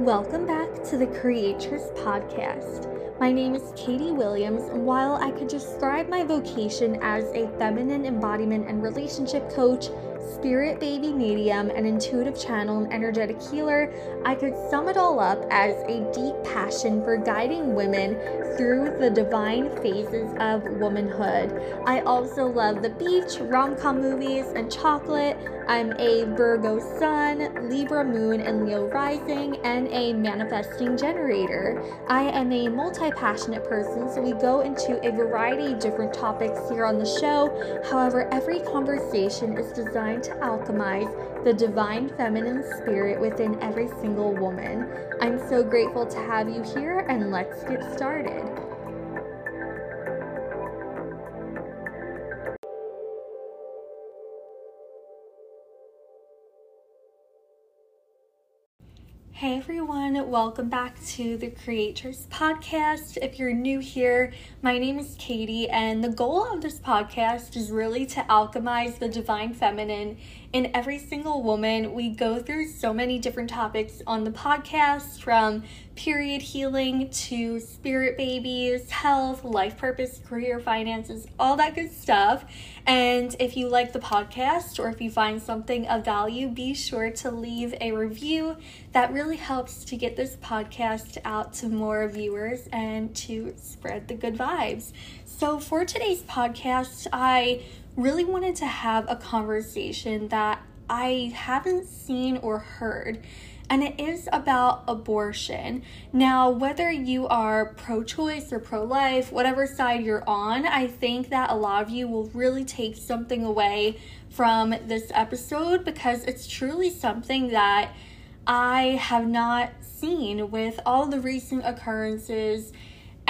Welcome back to the Creators Podcast. My name is Katie Williams, and while I could describe my vocation as a feminine embodiment and relationship coach, spirit baby medium, an intuitive channel, and energetic healer, I could sum it all up as a deep passion for guiding women through the divine phases of womanhood. I also love the beach, rom com movies, and chocolate. I'm a Virgo sun, Libra moon, and Leo rising, and a manifesting generator. I am a multi passionate person, so we go into a variety of different topics here on the show. However, every conversation is designed to alchemize the divine feminine spirit within every single woman. I'm so grateful to have you here, and let's get started. Hey everyone, welcome back to the Creators Podcast. If you're new here, my name is Katie, and the goal of this podcast is really to alchemize the divine feminine in every single woman. We go through so many different topics on the podcast from period healing to spirit babies, health, life purpose, career, finances, all that good stuff. And if you like the podcast or if you find something of value, be sure to leave a review. That really helps to get this podcast out to more viewers and to spread the good vibes. So, for today's podcast, I really wanted to have a conversation that I haven't seen or heard and it is about abortion. Now, whether you are pro choice or pro life, whatever side you're on, I think that a lot of you will really take something away from this episode because it's truly something that I have not seen with all the recent occurrences.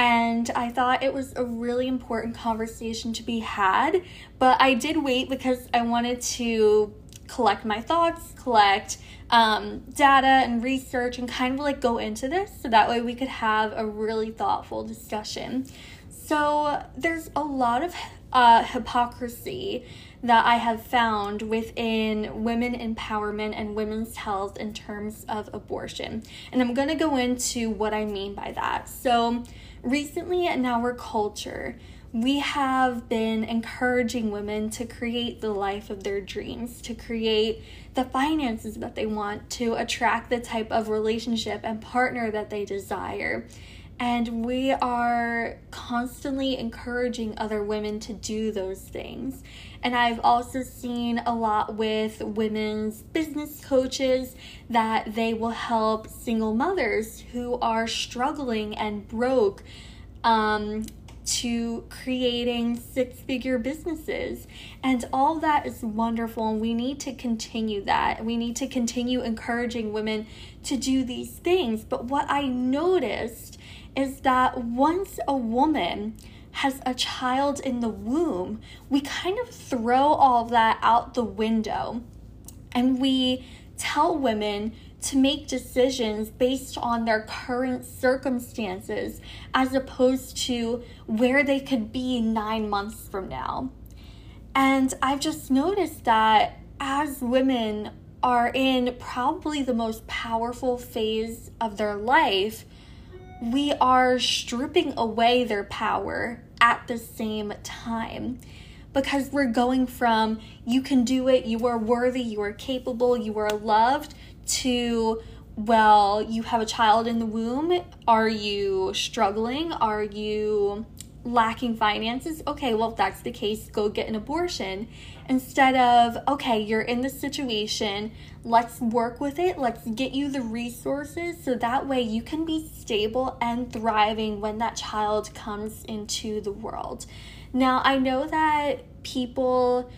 And I thought it was a really important conversation to be had. But I did wait because I wanted to collect my thoughts, collect um, data and research, and kind of like go into this so that way we could have a really thoughtful discussion. So, there's a lot of uh, hypocrisy that I have found within women empowerment and women's health in terms of abortion. And I'm going to go into what I mean by that. So, recently in our culture, we have been encouraging women to create the life of their dreams, to create the finances that they want, to attract the type of relationship and partner that they desire. And we are constantly encouraging other women to do those things. And I've also seen a lot with women's business coaches that they will help single mothers who are struggling and broke um, to creating six figure businesses. And all that is wonderful. And we need to continue that. We need to continue encouraging women to do these things. But what I noticed is that once a woman has a child in the womb, we kind of throw all of that out the window and we tell women to make decisions based on their current circumstances as opposed to where they could be nine months from now. And I've just noticed that as women are in probably the most powerful phase of their life, we are stripping away their power at the same time because we're going from you can do it, you are worthy, you are capable, you are loved to well, you have a child in the womb. Are you struggling? Are you lacking finances? Okay, well, if that's the case, go get an abortion. Instead of, okay, you're in this situation, let's work with it, let's get you the resources so that way you can be stable and thriving when that child comes into the world. Now, I know that people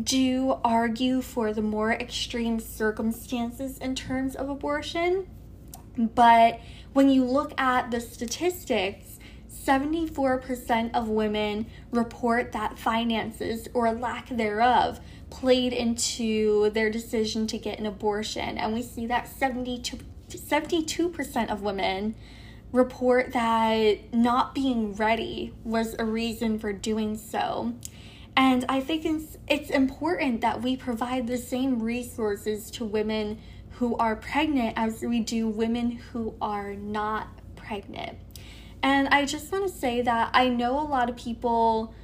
do argue for the more extreme circumstances in terms of abortion, but when you look at the statistics, 74% of women report that finances or lack thereof played into their decision to get an abortion. And we see that 72, 72% of women report that not being ready was a reason for doing so. And I think it's, it's important that we provide the same resources to women who are pregnant as we do women who are not pregnant. And I just want to say that I know a lot of people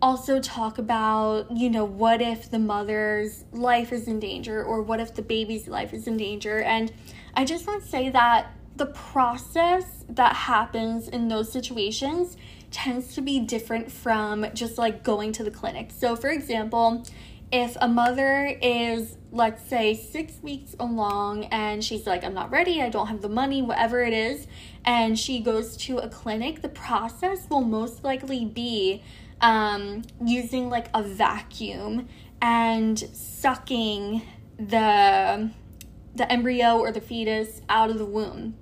also talk about, you know, what if the mother's life is in danger or what if the baby's life is in danger. And I just want to say that the process that happens in those situations tends to be different from just like going to the clinic. So, for example, if a mother is, let's say, six weeks along and she's like, I'm not ready, I don't have the money, whatever it is, and she goes to a clinic, the process will most likely be um, using like a vacuum and sucking the the embryo or the fetus out of the womb.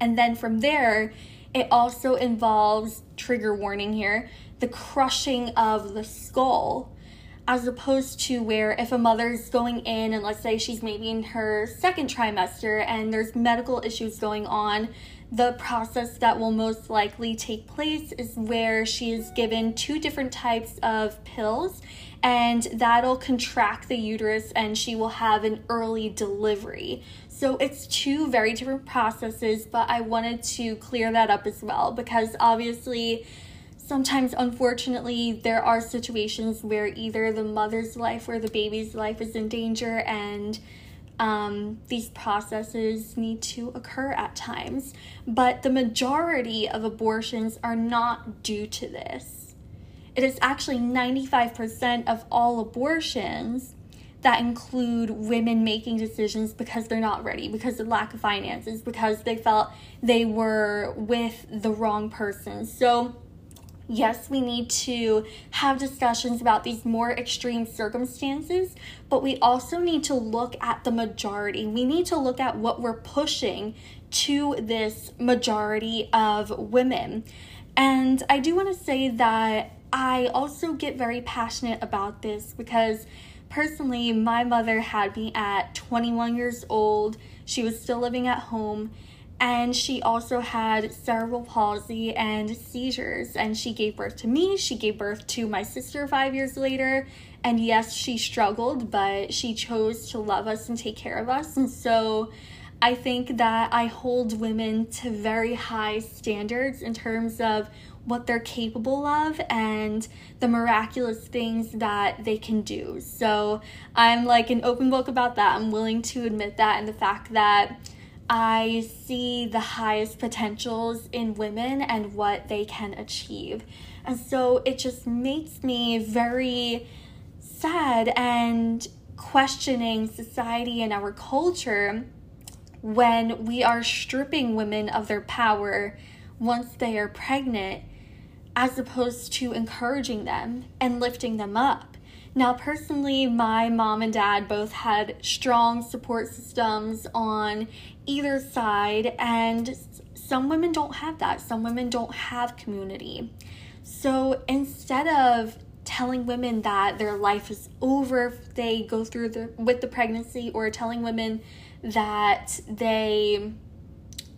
And then from there, it also involves trigger warning here, the crushing of the skull as opposed to where if a mother's going in and let's say she's maybe in her second trimester and there's medical issues going on the process that will most likely take place is where she is given two different types of pills and that'll contract the uterus and she will have an early delivery. So it's two very different processes, but I wanted to clear that up as well because obviously sometimes unfortunately there are situations where either the mother's life or the baby's life is in danger and um, these processes need to occur at times, but the majority of abortions are not due to this. It is actually 95% of all abortions that include women making decisions because they're not ready, because of lack of finances, because they felt they were with the wrong person. So, yes, we need to have discussions about these more extreme circumstances, but we also need to look at the majority. We need to look at what we're pushing to this majority of women. And I do want to say that I also get very passionate about this because personally, my mother had me at 21 years old. She was still living at home and she also had cerebral palsy and seizures and she gave birth to me she gave birth to my sister 5 years later and yes she struggled but she chose to love us and take care of us and so I think that I hold women to very high standards in terms of what they're capable of and the miraculous things that they can do. So I'm like an open book about that. I'm willing to admit that and the fact that I see the highest potentials in women and what they can achieve. And so it just makes me very sad and questioning society and our culture when we are stripping women of their power once they are pregnant, as opposed to encouraging them and lifting them up. Now, personally, my mom and dad both had strong support systems on either side, and some women don't have that. Some women don't have community. So instead of telling women that their life is over if they go through the with the pregnancy or telling women that they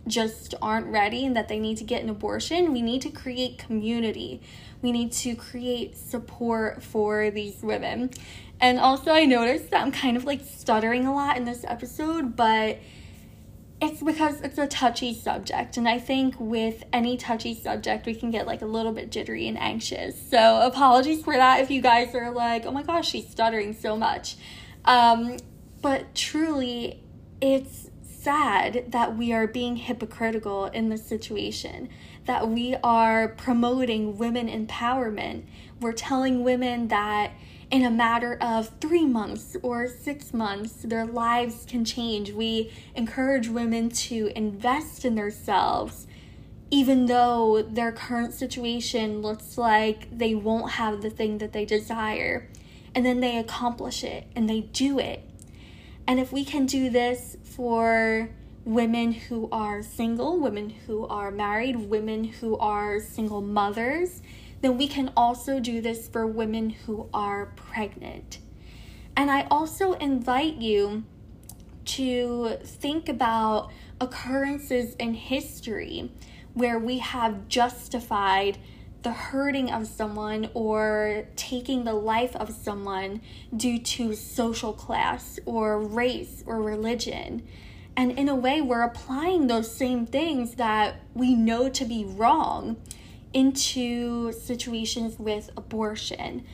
just aren't ready and that they need to get an abortion, we need to create community. We need to create support for these women. And also, I noticed that I'm kind of like stuttering a lot in this episode, but it's because it's a touchy subject. And I think with any touchy subject, we can get like a little bit jittery and anxious. So, apologies for that if you guys are like, oh my gosh, she's stuttering so much. Um, but truly, it's sad that we are being hypocritical in this situation, that we are promoting women empowerment. We're telling women that in a matter of three months or six months, their lives can change. We encourage women to invest in themselves, even though their current situation looks like they won't have the thing that they desire. And then they accomplish it and they do it. And if we can do this for women who are single, women who are married, women who are single mothers, then we can also do this for women who are pregnant. And I also invite you to think about occurrences in history where we have justified the hurting of someone or taking the life of someone due to social class or race or religion. And in a way, we're applying those same things that we know to be wrong into situations with abortion.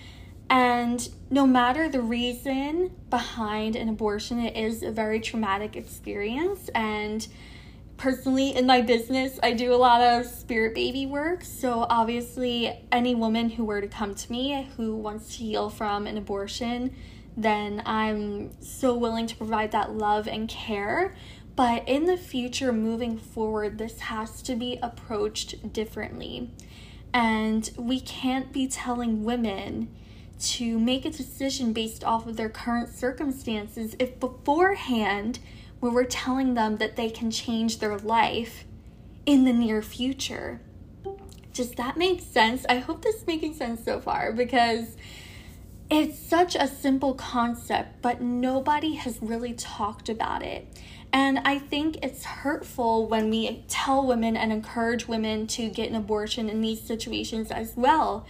And no matter the reason behind an abortion, it is a very traumatic experience. And personally in my business i do a lot of spirit baby work. So obviously any woman who were to come to me who wants to heal from an abortion then i'm so willing to provide that love and care. But in the future moving forward this has to be approached differently. And we can't be telling women to make a decision based off of their current circumstances if beforehand where we're telling them that they can change their life in the near future. Does that make sense? I hope this is making sense so far because it's such a simple concept, but nobody has really talked about it. And I think it's hurtful when we tell women and encourage women to get an abortion in these situations as well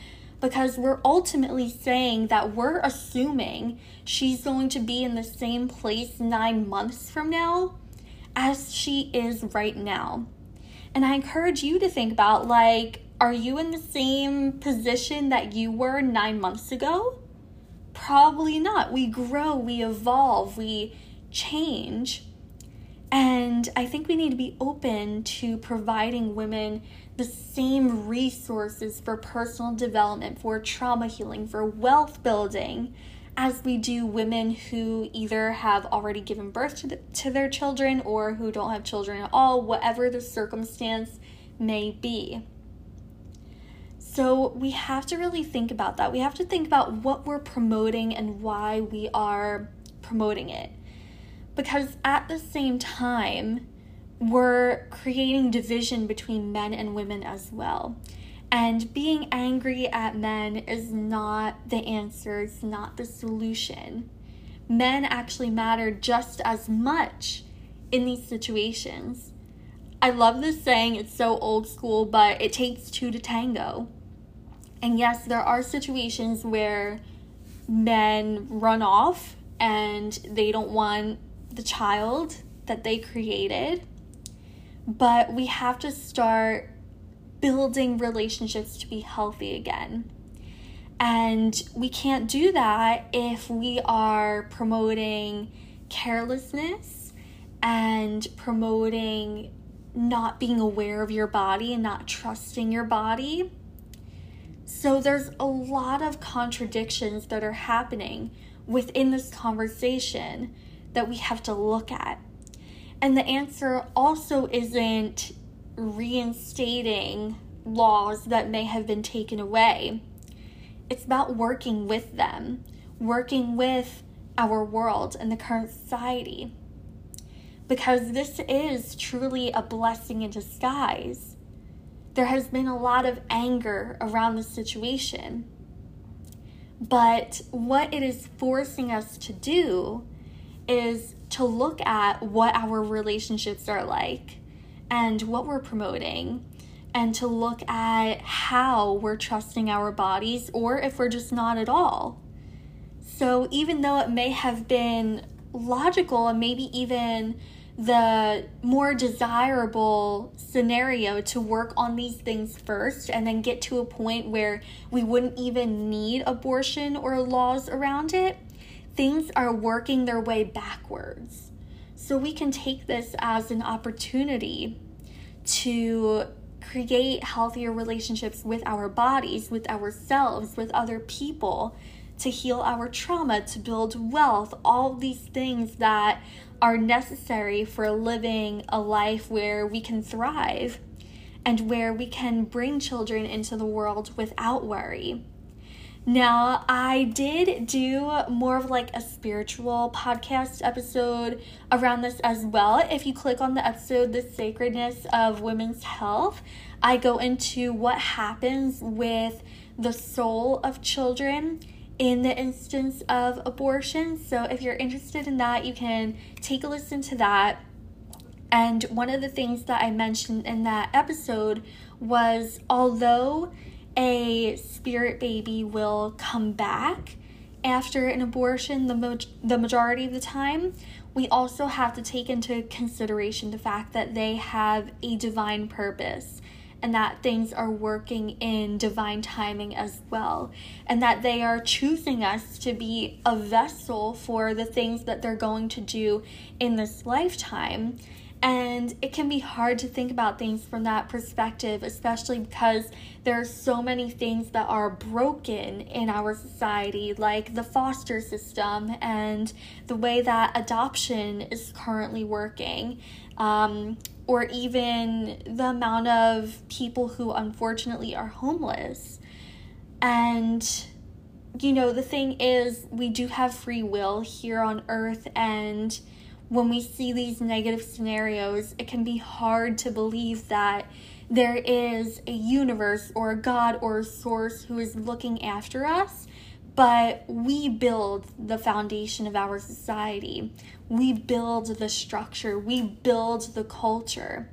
because we're ultimately saying that we're assuming she's going to be in the same place nine months from now as she is right now. And I encourage you to think about like, are you in the same position that you were nine months ago? Probably not. We grow, we evolve, we change. And I think we need to be open to providing women the same resources for personal development, for trauma healing, for wealth building, as we do women who either have already given birth to, the, to their children or who don't have children at all, whatever the circumstance may be. So we have to really think about that. We have to think about what we're promoting and why we are promoting it. Because at the same time, we're creating division between men and women as well. And being angry at men is not the answer, it's not the solution. Men actually matter just as much in these situations. I love this saying, it's so old school, but it takes two to tango. And yes, there are situations where men run off and they don't want the child that they created but we have to start building relationships to be healthy again. And we can't do that if we are promoting carelessness and promoting not being aware of your body and not trusting your body. So there's a lot of contradictions that are happening within this conversation that we have to look at. And the answer also isn't reinstating laws that may have been taken away. It's about working with them, working with our world and the current society. Because this is truly a blessing in disguise. There has been a lot of anger around the situation. But what it is forcing us to do is to look at what our relationships are like and what we're promoting and to look at how we're trusting our bodies or if we're just not at all. So, even though it may have been logical and maybe even the more desirable scenario to work on these things first and then get to a point where we wouldn't even need abortion or laws around it, things are working their way backwards. So we can take this as an opportunity to create healthier relationships with our bodies, with ourselves, with other people, to heal our trauma, to build wealth, all these things that are necessary for living a life where we can thrive and where we can bring children into the world without worry. Now, I did do more of like a spiritual podcast episode around this as well. If you click on the episode, The Sacredness of Women's Health, I go into what happens with the soul of children in the instance of abortion. So, if you're interested in that, you can take a listen to that. And one of the things that I mentioned in that episode was although a spirit baby will come back after an abortion the, mo- the majority of the time, we also have to take into consideration the fact that they have a divine purpose and that things are working in divine timing as well, and that they are choosing us to be a vessel for the things that they're going to do in this lifetime. And it can be hard to think about things from that perspective, especially because there are so many things that are broken in our society, like the foster system and the way that adoption is currently working. Um, or even the amount of people who unfortunately are homeless. And, you know, the thing is, we do have free will here on earth, and when we see these negative scenarios, it can be hard to believe that there is a universe or a God or a source who is looking after us but we build the foundation of our society. We build the structure. We build the culture.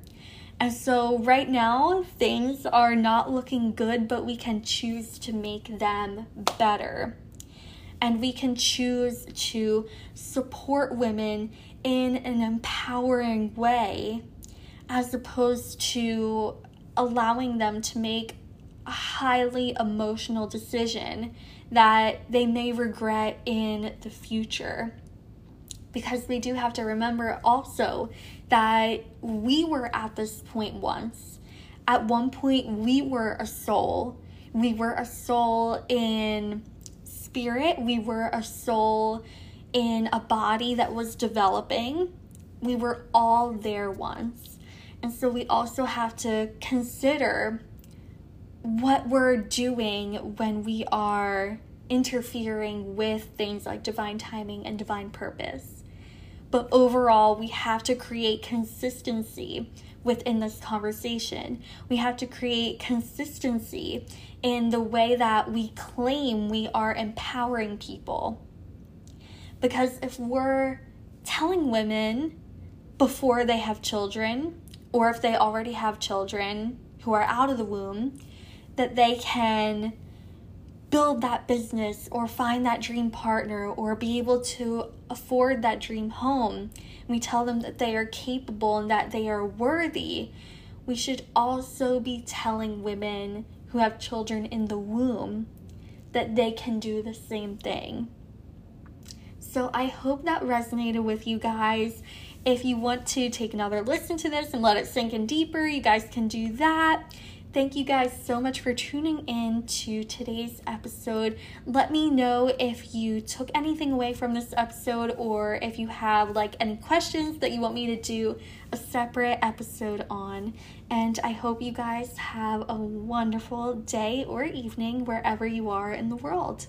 And so, right now, things are not looking good, but we can choose to make them better. And we can choose to support women in an empowering way as opposed to allowing them to make a highly emotional decision that they may regret in the future. Because we do have to remember also that we were at this point once. At one point, we were a soul. We were a soul in spirit, we were a soul in a body that was developing. We were all there once. And so we also have to consider what we're doing when we are interfering with things like divine timing and divine purpose. But overall, we have to create consistency within this conversation. We have to create consistency in the way that we claim we are empowering people. Because if we're telling women before they have children, or if they already have children who are out of the womb, that they can build that business or find that dream partner or be able to afford that dream home. We tell them that they are capable and that they are worthy. We should also be telling women who have children in the womb that they can do the same thing. So I hope that resonated with you guys. If you want to take another listen to this and let it sink in deeper, you guys can do that. Thank you guys so much for tuning in to today's episode. Let me know if you took anything away from this episode or if you have like any questions that you want me to do a separate episode on. And I hope you guys have a wonderful day or evening wherever you are in the world.